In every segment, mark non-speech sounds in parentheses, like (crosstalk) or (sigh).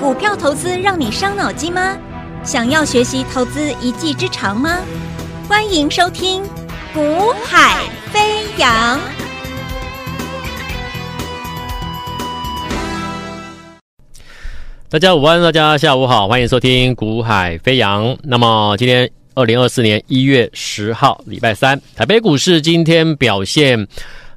股票投资让你伤脑筋吗？想要学习投资一技之长吗？欢迎收听《股海飞扬》。大家午安，大家下午好，欢迎收听《股海飞扬》。那么今天二零二四年一月十号，礼拜三，台北股市今天表现，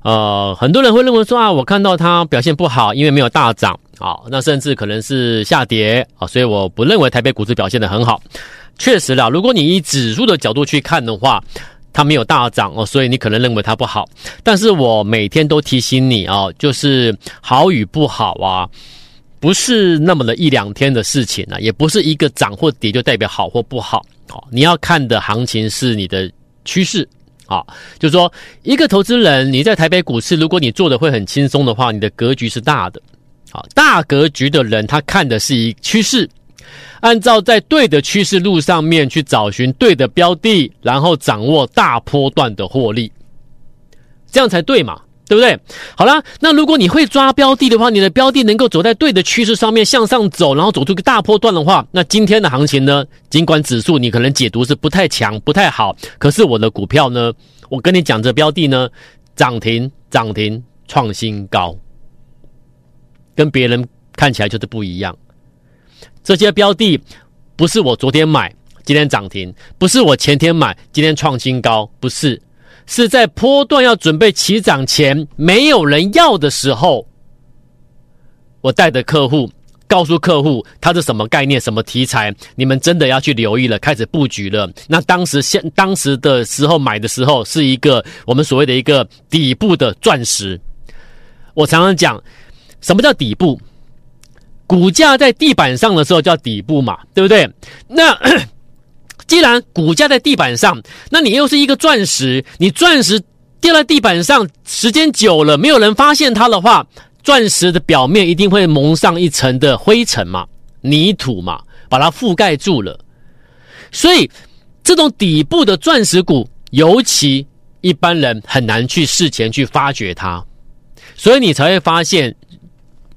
呃，很多人会认为说啊，我看到它表现不好，因为没有大涨。好，那甚至可能是下跌啊，所以我不认为台北股市表现得很好。确实啦，如果你以指数的角度去看的话，它没有大涨哦，所以你可能认为它不好。但是我每天都提醒你啊，就是好与不好啊，不是那么的一两天的事情啊，也不是一个涨或跌就代表好或不好。好，你要看的行情是你的趋势啊，就是说一个投资人你在台北股市，如果你做的会很轻松的话，你的格局是大的。好，大格局的人，他看的是一趋势，按照在对的趋势路上面去找寻对的标的，然后掌握大波段的获利，这样才对嘛，对不对？好啦，那如果你会抓标的的话，你的标的能够走在对的趋势上面向上走，然后走出个大波段的话，那今天的行情呢，尽管指数你可能解读是不太强、不太好，可是我的股票呢，我跟你讲这标的呢，涨停、涨停、创新高。跟别人看起来就是不一样。这些标的不是我昨天买，今天涨停；不是我前天买，今天创新高。不是，是在波段要准备起涨前，没有人要的时候，我带着客户告诉客户，它是什么概念、什么题材，你们真的要去留意了，开始布局了。那当时现当时的时候买的时候，是一个我们所谓的一个底部的钻石。我常常讲。什么叫底部？股价在地板上的时候叫底部嘛，对不对？那 (coughs) 既然股价在地板上，那你又是一个钻石，你钻石掉在地板上，时间久了，没有人发现它的话，钻石的表面一定会蒙上一层的灰尘嘛、泥土嘛，把它覆盖住了。所以这种底部的钻石股，尤其一般人很难去事前去发掘它，所以你才会发现。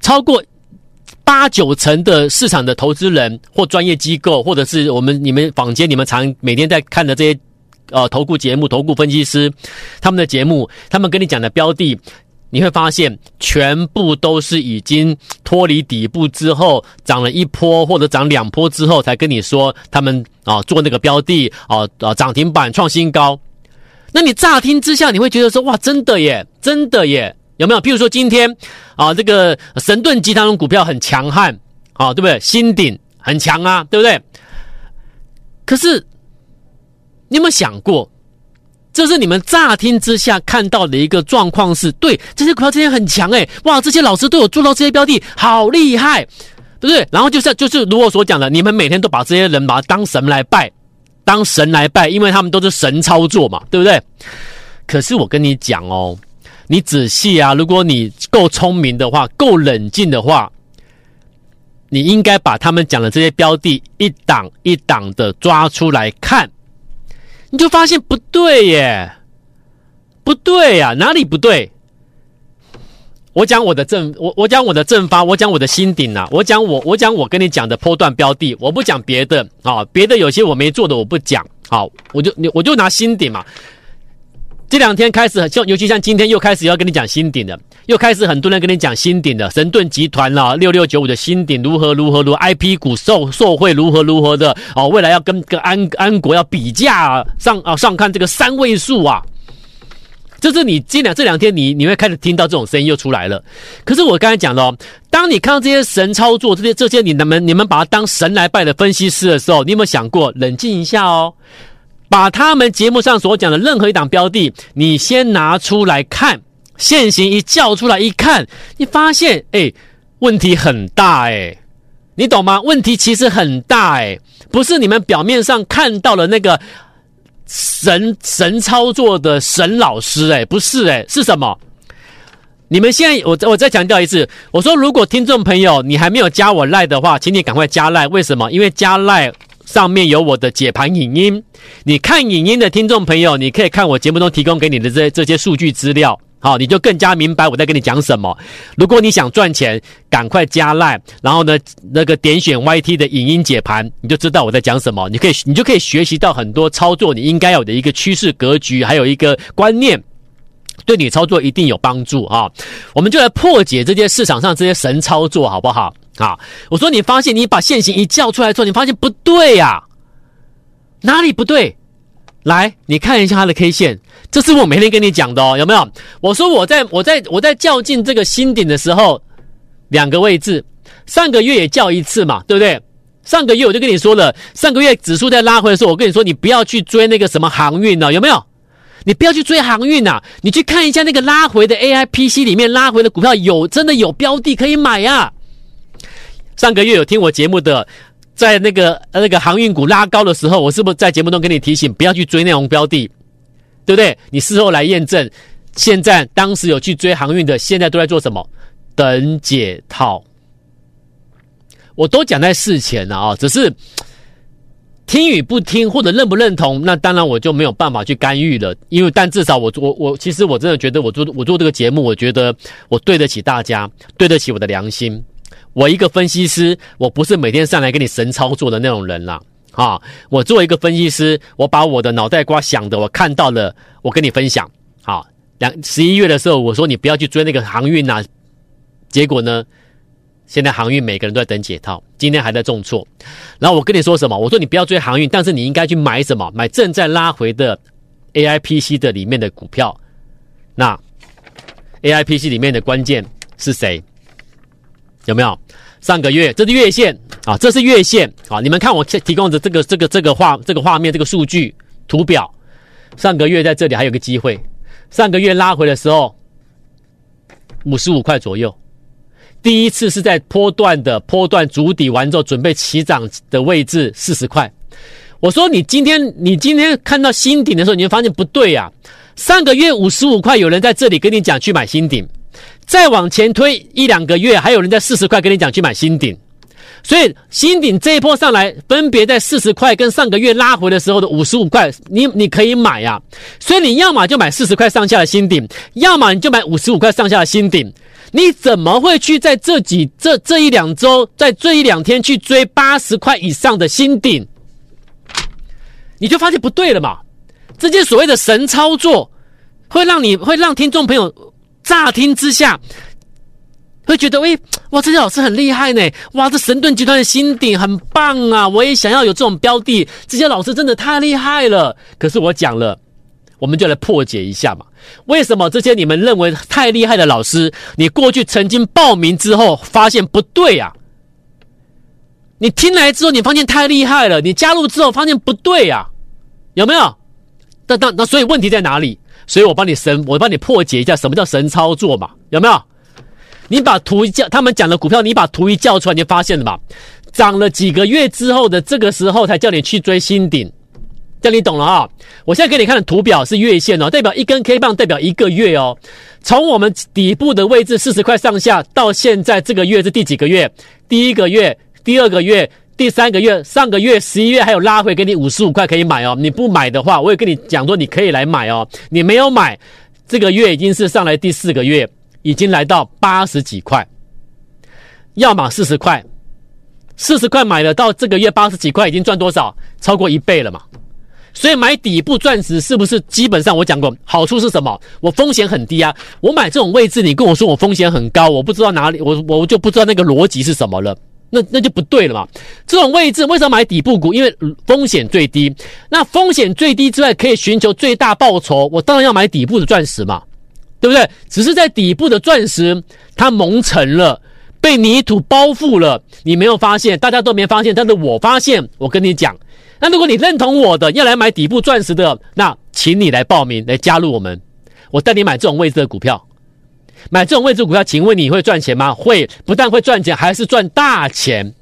超过八九成的市场的投资人或专业机构，或者是我们你们坊间你们常每天在看的这些呃投顾节目、投顾分析师他们的节目，他们跟你讲的标的，你会发现全部都是已经脱离底部之后涨了一波或者涨两波之后才跟你说他们啊做那个标的啊啊涨停板创新高。那你乍听之下你会觉得说哇真的耶，真的耶。有没有？譬如说今天啊，这个神盾集团的股票很强悍啊，对不对？新鼎很强啊，对不对？可是你有没有想过，这是你们乍听之下看到的一个状况是，对，这些股票今天很强诶，哇，这些老师都有做到这些标的，好厉害，对不对？然后就是就是如我所讲的，你们每天都把这些人把他当神来拜，当神来拜，因为他们都是神操作嘛，对不对？可是我跟你讲哦。你仔细啊，如果你够聪明的话，够冷静的话，你应该把他们讲的这些标的一档一档的抓出来看，你就发现不对耶，不对呀，哪里不对？我讲我的正，我我讲我的正发，我讲我的新顶啊，我讲我我讲我跟你讲的波段标的，我不讲别的啊，别的有些我没做的我不讲，好，我就我就拿新顶嘛。这两天开始，像尤其像今天又开始要跟你讲新鼎的，又开始很多人跟你讲新鼎的神盾集团啦，六六九五的新鼎如何如何如何，IP 股受受惠如何如何的哦，未来要跟跟安安国要比价上啊上看这个三位数啊，这是你今两这两天你你会开始听到这种声音又出来了。可是我刚才讲了，当你看到这些神操作，这些这些你们你们把它当神来拜的分析师的时候，你有没有想过冷静一下哦？把他们节目上所讲的任何一档标的，你先拿出来看，现行一叫出来一看，你发现，哎，问题很大，哎，你懂吗？问题其实很大，哎，不是你们表面上看到的那个神神操作的神老师，哎，不是，哎，是什么？你们现在，我我再强调一次，我说，如果听众朋友你还没有加我赖的话，请你赶快加赖。为什么？因为加赖。上面有我的解盘影音，你看影音的听众朋友，你可以看我节目中提供给你的这这些数据资料好，你就更加明白我在跟你讲什么。如果你想赚钱，赶快加来然后呢，那个点选 YT 的影音解盘，你就知道我在讲什么。你可以，你就可以学习到很多操作你应该有的一个趋势格局，还有一个观念，对你操作一定有帮助啊。我们就来破解这些市场上这些神操作，好不好？啊，我说你发现你把线型一叫出来之后，你发现不对呀、哪里不对？来，你看一下它的 K 线，这是我每天跟你讲的哦，有没有？我说我在我在我在较劲这个新顶的时候，两个位置，上个月也较一次嘛，对不对？上个月我就跟你说了，上个月指数在拉回的时候，我跟你说你不要去追那个什么航运呢，有没有？你不要去追航运呐，你去看一下那个拉回的 AIPC 里面拉回的股票，有真的有标的可以买呀。上个月有听我节目的。在那个那个航运股拉高的时候，我是不是在节目中跟你提醒不要去追那种标的，对不对？你事后来验证，现在当时有去追航运的，现在都在做什么？等解套。我都讲在事前了啊，只是听与不听或者认不认同，那当然我就没有办法去干预了。因为但至少我我我其实我真的觉得我做我做这个节目，我觉得我对得起大家，对得起我的良心。我一个分析师，我不是每天上来给你神操作的那种人啦，啊！我作为一个分析师，我把我的脑袋瓜想的，我看到了，我跟你分享。好，两十一月的时候，我说你不要去追那个航运呐，结果呢，现在航运每个人都在等解套，今天还在重挫。然后我跟你说什么？我说你不要追航运，但是你应该去买什么？买正在拉回的 AIPC 的里面的股票。那 AIPC 里面的关键是谁？有没有？上个月这是月线啊，这是月线啊！你们看我提供的这个这个这个画这个画面这个数据图表，上个月在这里还有个机会，上个月拉回的时候五十五块左右，第一次是在波段的波段主底完之后准备起涨的位置四十块。我说你今天你今天看到新顶的时候，你会发现不对呀、啊，上个月五十五块有人在这里跟你讲去买新顶。再往前推一两个月，还有人在四十块跟你讲去买新顶，所以新顶这一波上来，分别在四十块跟上个月拉回的时候的五十五块，你你可以买呀、啊。所以你要么就买四十块上下的新顶，要么你就买五十五块上下的新顶。你怎么会去在这几这这一两周，在这一两天去追八十块以上的新顶？你就发现不对了嘛？这些所谓的神操作，会让你会让听众朋友。乍听之下，会觉得，喂，哇，这些老师很厉害呢，哇，这神盾集团的新顶很棒啊，我也想要有这种标的，这些老师真的太厉害了。可是我讲了，我们就来破解一下嘛，为什么这些你们认为太厉害的老师，你过去曾经报名之后发现不对啊？你听来之后，你发现太厉害了，你加入之后发现不对啊？有没有？那那那，所以问题在哪里？所以我帮你神，我帮你破解一下什么叫神操作嘛？有没有？你把图一叫，他们讲的股票，你把图一叫出来，你就发现了嘛？涨了几个月之后的这个时候，才叫你去追新顶，这你懂了啊？我现在给你看的图表是月线哦，代表一根 K 棒，代表一个月哦。从我们底部的位置四十块上下，到现在这个月是第几个月？第一个月，第二个月。第三个月，上个月十一月还有拉回给你五十五块可以买哦。你不买的话，我也跟你讲说你可以来买哦。你没有买，这个月已经是上来第四个月，已经来到八十几块，要么四十块，四十块买了到这个月八十几块，已经赚多少？超过一倍了嘛。所以买底部钻石是不是基本上我讲过好处是什么？我风险很低啊。我买这种位置，你跟我说我风险很高，我不知道哪里，我我就不知道那个逻辑是什么了。那那就不对了嘛！这种位置为什么买底部股？因为风险最低。那风险最低之外，可以寻求最大报酬。我当然要买底部的钻石嘛，对不对？只是在底部的钻石，它蒙尘了，被泥土包覆了。你没有发现，大家都没发现，但是我发现。我跟你讲，那如果你认同我的，要来买底部钻石的，那请你来报名，来加入我们，我带你买这种位置的股票。买这种位置股票，请问你会赚钱吗？会，不但会赚钱，还是赚大钱。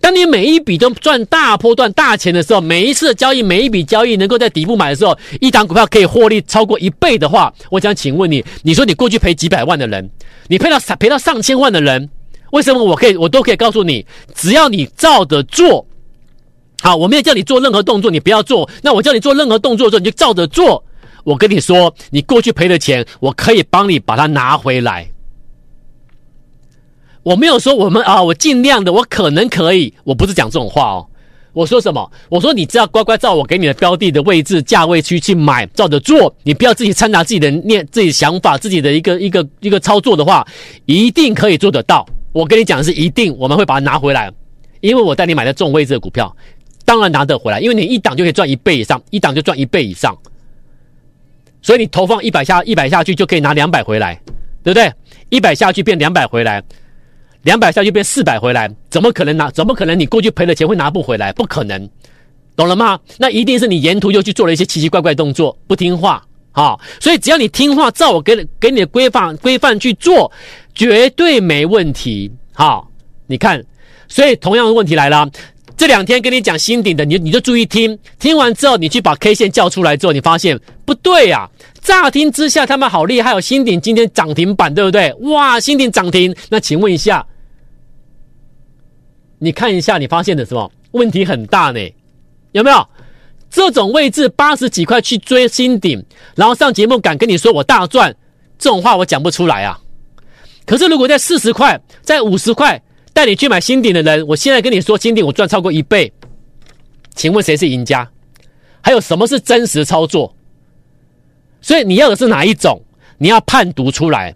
当你每一笔都赚大波段大钱的时候，每一次交易，每一笔交易能够在底部买的时候，一档股票可以获利超过一倍的话，我想请问你，你说你过去赔几百万的人，你赔到赔到上千万的人，为什么我可以，我都可以告诉你，只要你照着做，好，我没有叫你做任何动作，你不要做，那我叫你做任何动作的时候，你就照着做。我跟你说，你过去赔的钱，我可以帮你把它拿回来。我没有说我们啊，我尽量的，我可能可以，我不是讲这种话哦。我说什么？我说你只要乖乖照我给你的标的的位置、价位区去买，照着做，你不要自己掺杂自己的念、自己想法、自己的一个一个一个操作的话，一定可以做得到。我跟你讲的是一定，我们会把它拿回来，因为我带你买的这种位置的股票，当然拿得回来，因为你一档就可以赚一倍以上，一档就赚一倍以上，所以你投放一百下一百下去就可以拿两百回来，对不对？一百下去变两百回来。两百下去变四百回来，怎么可能拿？怎么可能你过去赔的钱会拿不回来？不可能，懂了吗？那一定是你沿途又去做了一些奇奇怪怪动作，不听话啊！所以只要你听话，照我给给你的规范规范去做，绝对没问题。好，你看，所以同样的问题来了，这两天跟你讲新顶的，你你就注意听，听完之后你去把 K 线叫出来之后，你发现不对呀、啊。乍听之下他们好厉害，有新顶今天涨停板，对不对？哇，新顶涨停，那请问一下。你看一下，你发现的什么问题很大呢？有没有这种位置八十几块去追新顶，然后上节目敢跟你说我大赚，这种话我讲不出来啊。可是如果在四十块、在五十块带你去买新顶的人，我现在跟你说新顶我赚超过一倍，请问谁是赢家？还有什么是真实操作？所以你要的是哪一种？你要判读出来。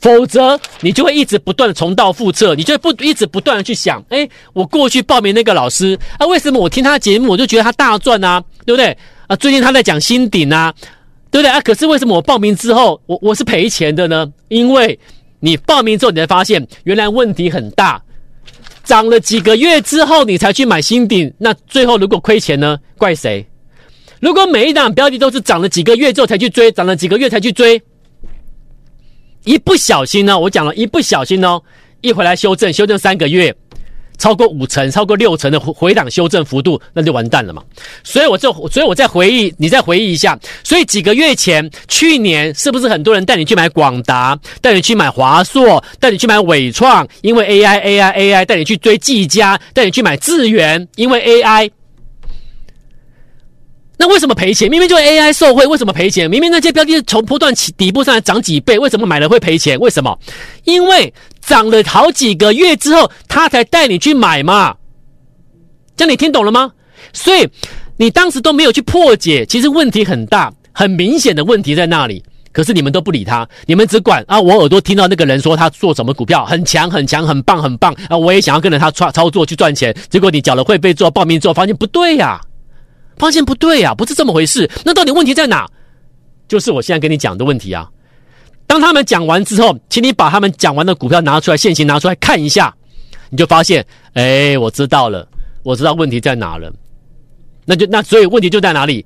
否则，你就会一直不断的重蹈覆辙，你就会不一直不断的去想，哎，我过去报名那个老师啊，为什么我听他的节目我就觉得他大赚啊，对不对？啊，最近他在讲新顶啊，对不对啊？可是为什么我报名之后我我是赔钱的呢？因为你报名之后你才发现原来问题很大，涨了几个月之后你才去买新顶，那最后如果亏钱呢？怪谁？如果每一档标的都是涨了几个月之后才去追，涨了几个月才去追。一不小心呢，我讲了一不小心哦，一回来修正，修正三个月，超过五成、超过六成的回档修正幅度，那就完蛋了嘛。所以我就，所以我再回忆，你再回忆一下。所以几个月前，去年是不是很多人带你去买广达，带你去买华硕，带你去买伟创，因为 AI AI AI，带你去追技嘉，带你去买智源，因为 AI。那为什么赔钱？明明就 AI 受惠，为什么赔钱？明明那些标的是从波段起底部上来涨几倍，为什么买了会赔钱？为什么？因为涨了好几个月之后，他才带你去买嘛。这样你听懂了吗？所以你当时都没有去破解，其实问题很大，很明显的问题在那里。可是你们都不理他，你们只管啊，我耳朵听到那个人说他做什么股票很强很强很棒很棒啊，我也想要跟着他操操作去赚钱。结果你缴了会费做报名之后，发现不对呀。发现不对、啊，不是这么回事。那到底问题在哪？就是我现在跟你讲的问题啊。当他们讲完之后，请你把他们讲完的股票拿出来，现行拿出来看一下，你就发现，哎，我知道了，我知道问题在哪了。那就那所以问题就在哪里？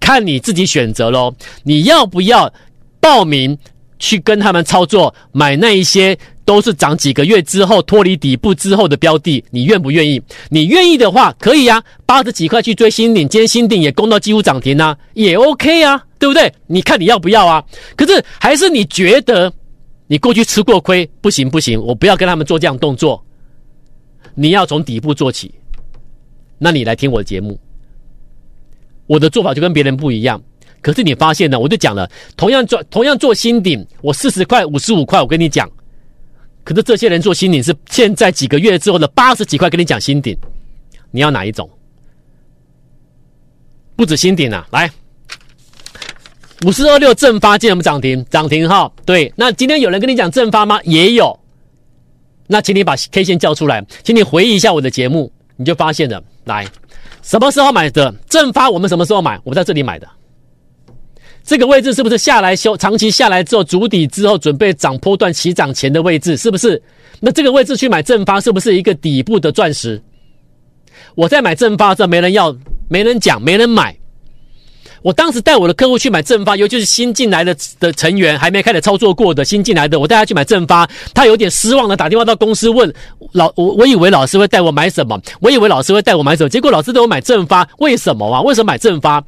看你自己选择喽。你要不要报名去跟他们操作，买那一些？都是涨几个月之后脱离底部之后的标的，你愿不愿意？你愿意的话，可以啊，八十几块去追新顶，今天新顶也攻到几乎涨停啊，也 OK 啊，对不对？你看你要不要啊？可是还是你觉得你过去吃过亏，不行不行，我不要跟他们做这样动作。你要从底部做起，那你来听我的节目，我的做法就跟别人不一样。可是你发现呢，我就讲了，同样做同样做新顶，我四十块、五十五块，我跟你讲。可是这些人做新顶是现在几个月之后的八十几块，跟你讲新顶，你要哪一种？不止新顶啊，来，五四二六正发今天有没有涨停？涨停哈，对。那今天有人跟你讲正发吗？也有。那请你把 K 线叫出来，请你回忆一下我的节目，你就发现了。来，什么时候买的正发？我们什么时候买？我在这里买的。这个位置是不是下来修长期下来之后筑底之后准备涨波段起涨前的位置？是不是？那这个位置去买正发是不是一个底部的钻石？我在买正发这没人要，没人讲，没人买。我当时带我的客户去买正发，尤其是新进来的的成员，还没开始操作过的新进来的，我带他去买正发，他有点失望的打电话到公司问老我，我以为老师会带我买什么？我以为老师会带我买什么？结果老师带我买正发，为什么啊？为什么买正发？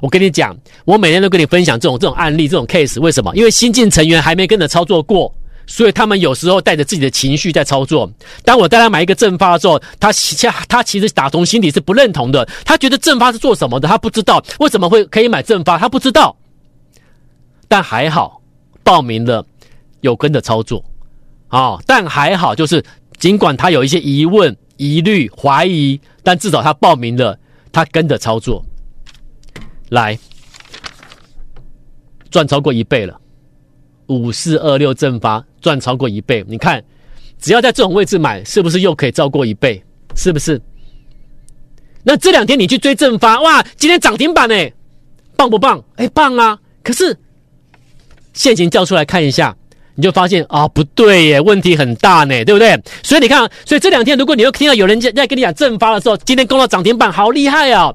我跟你讲，我每天都跟你分享这种这种案例，这种 case，为什么？因为新进成员还没跟着操作过。所以他们有时候带着自己的情绪在操作。当我带他买一个正发的时候，他其他其实打从心底是不认同的。他觉得正发是做什么的，他不知道为什么会可以买正发，他不知道。但还好报名了，有跟着操作，哦，但还好就是尽管他有一些疑问、疑虑、怀疑，但至少他报名了，他跟着操作，来赚超过一倍了，五四二六正发赚超过一倍，你看，只要在这种位置买，是不是又可以超过一倍？是不是？那这两天你去追正发，哇，今天涨停板呢，棒不棒？哎，棒啊！可是现行叫出来看一下，你就发现啊、不对耶，问题很大呢，对不对？所以你看，所以这两天如果你又听到有人在跟你讲正发的时候，今天攻到涨停板，好厉害、哦！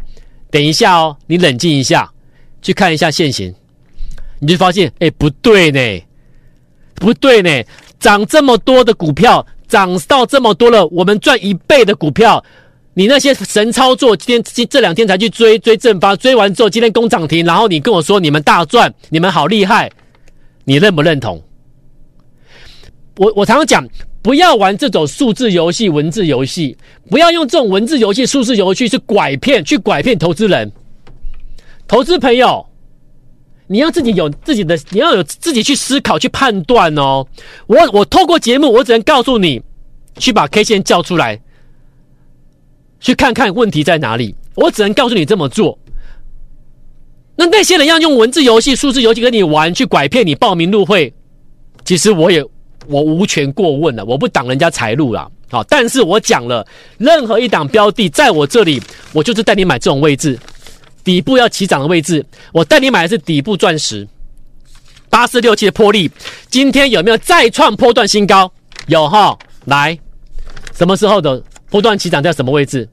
等一下哦，你冷静一下，去看一下现行，你就发现，哎，不对呢，不对呢，涨这么多的股票，涨到这么多了，我们赚一倍的股票。你那些神操作，今天这两天才去追追正发，追完之后今天攻涨停，然后你跟我说你们大赚，你们好厉害，你认不认同？我我常常讲，不要玩这种数字游戏、文字游戏，不要用这种文字游戏、数字游戏去拐骗、去拐骗投资人。投资朋友，你要自己有自己的，你要有自己去思考、去判断哦。我我透过节目，我只能告诉你，去把 K 线叫出来。去看看问题在哪里，我只能告诉你这么做。那那些人要用文字游戏、数字游戏跟你玩，去拐骗你报名入会，其实我也我无权过问了，我不挡人家财路了。好，但是我讲了，任何一档标的在我这里，我就是带你买这种位置，底部要起涨的位置，我带你买的是底部钻石，八四六七的破例，今天有没有再创破段新高？有哈，来，什么时候的波段起涨在什么位置？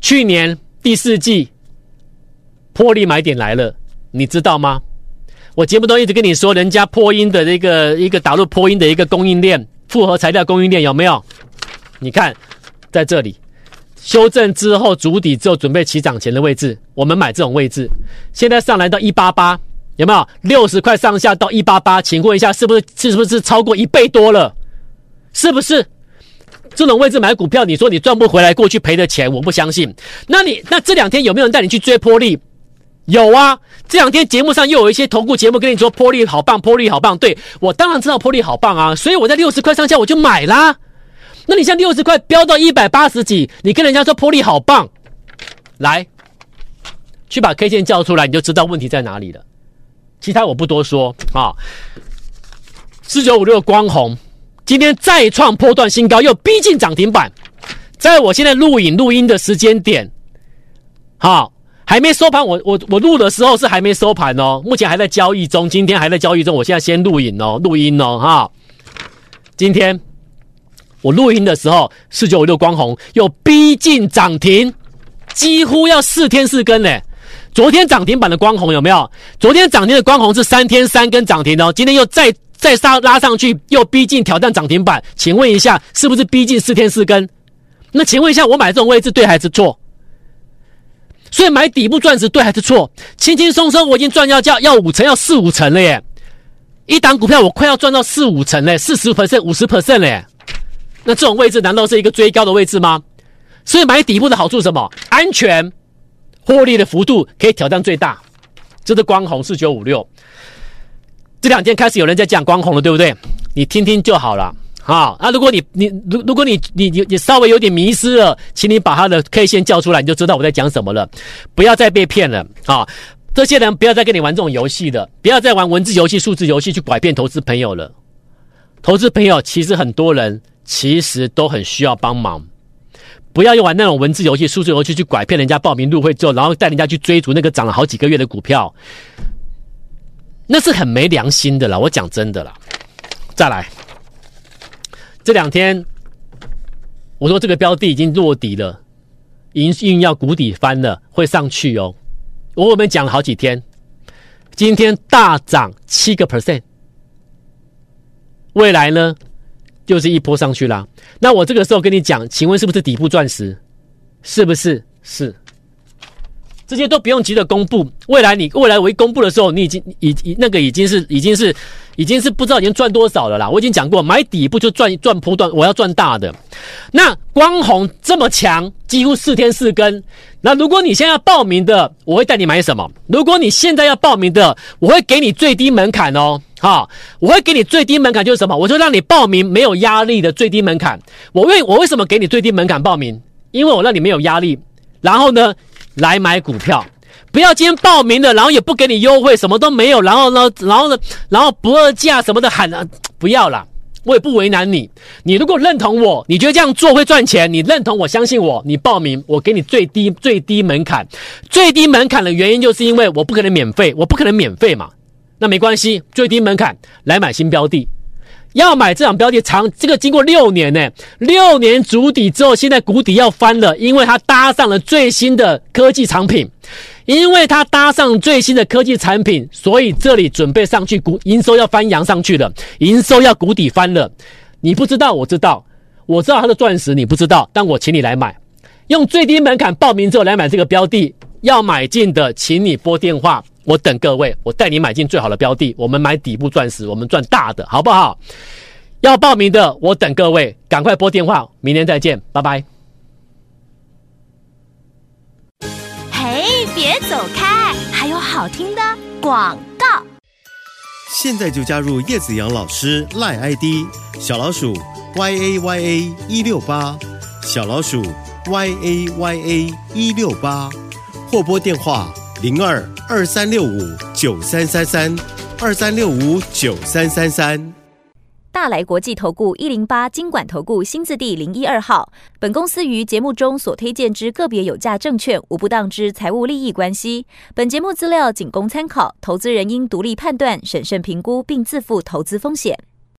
去年第四季，破例买点来了，你知道吗？我节目都一直跟你说，人家波音的这个一个打入波音的一个供应链，复合材料供应链有没有？你看，在这里修正之后筑底之后，准备起涨前的位置，我们买这种位置，现在上来到一八八，有没有？六十块上下到一八八，请问一下，是不是是不是超过一倍多了？是不是？这种位置买股票，你说你赚不回来过去赔的钱，我不相信。那你那这两天有没有人带你去追波利？有啊，这两天节目上又有一些投顾节目跟你说波利好棒，波利好棒。对，我当然知道波利好棒啊，所以我在六十块上下我就买啦。那你像六十块飙到一百八十几，你跟人家说波力好棒，来，去把 K 线叫出来，你就知道问题在哪里了。其他我不多说啊。四九五六光弘。今天再创波段新高，又逼近涨停板。在我现在录影录音的时间点，好，还没收盘。我我我录的时候是还没收盘哦，目前还在交易中。今天还在交易中，我现在先录影哦，录音哦，哈。今天我录音的时候，四九五六光弘又逼近涨停，几乎要四天四根嘞。昨天涨停板的光弘有没有？昨天涨停的光弘是三天三根涨停哦，今天又再。再杀拉上去，又逼近挑战涨停板，请问一下，是不是逼近四天四根？那请问一下，我买这种位置对还是错？所以买底部钻石对还是错？轻轻松松我已经赚要叫要五成，要四五成了耶！一档股票我快要赚到四五成嘞，四十 percent、五十 percent 嘞。那这种位置难道是一个追高的位置吗？所以买底部的好处是什么？安全，获利的幅度可以挑战最大。这是光弘四九五六。这两天开始有人在讲光弘了，对不对？你听听就好了。好，那如果你你如如果你你你你稍微有点迷失了，请你把他的 K 线叫出来，你就知道我在讲什么了。不要再被骗了啊！这些人不要再跟你玩这种游戏的，不要再玩文字游戏、数字游戏去拐骗投资朋友了。投资朋友其实很多人其实都很需要帮忙，不要用玩那种文字游戏、数字游戏去拐骗人家报名入会之后，然后带人家去追逐那个涨了好几个月的股票。那是很没良心的啦，我讲真的啦。再来，这两天我说这个标的已经落底了，已经要谷底翻了，会上去哦。我我们讲了好几天，今天大涨七个 percent，未来呢就是一波上去啦。那我这个时候跟你讲，请问是不是底部钻石？是不是？是。这些都不用急着公布，未来你未来我一公布的时候，你已经已已那个已经是已经是已经是不知道已经赚多少了啦。我已经讲过，买底部就赚赚波段，我要赚大的。那光红这么强，几乎四天四根。那如果你现在要报名的，我会带你买什么？如果你现在要报名的，我会给你最低门槛哦，哈，我会给你最低门槛就是什么？我就让你报名没有压力的最低门槛。我为我为什么给你最低门槛报名？因为我让你没有压力，然后呢，来买股票。不要今天报名了，然后也不给你优惠，什么都没有，然后呢，然后呢，然后不二价什么的喊了，不要啦。我也不为难你，你如果认同我，你觉得这样做会赚钱，你认同我，相信我，你报名，我给你最低最低门槛，最低门槛的原因就是因为我不可能免费，我不可能免费嘛，那没关系，最低门槛来买新标的，要买这档标的长，这个经过六年呢，六年足底之后，现在谷底要翻了，因为它搭上了最新的科技产品。因为它搭上最新的科技产品，所以这里准备上去股营收要翻扬上去了，营收要谷底翻了。你不知道，我知道，我知道它的钻石，你不知道，但我请你来买，用最低门槛报名之后来买这个标的，要买进的，请你拨电话，我等各位，我带你买进最好的标的，我们买底部钻石，我们赚大的，好不好？要报名的，我等各位，赶快拨电话，明天再见，拜拜。嘿别走开，还有好听的广告。现在就加入叶子阳老师赖 ID 小老鼠 y a y a 一六八小老鼠 y a y a 一六八或拨电话零二二三六五九三三三二三六五九三三三。大来国际投顾一零八金管投顾新字第零一二号。本公司于节目中所推荐之个别有价证券，无不当之财务利益关系。本节目资料仅供参考，投资人应独立判断、审慎评估，并自负投资风险。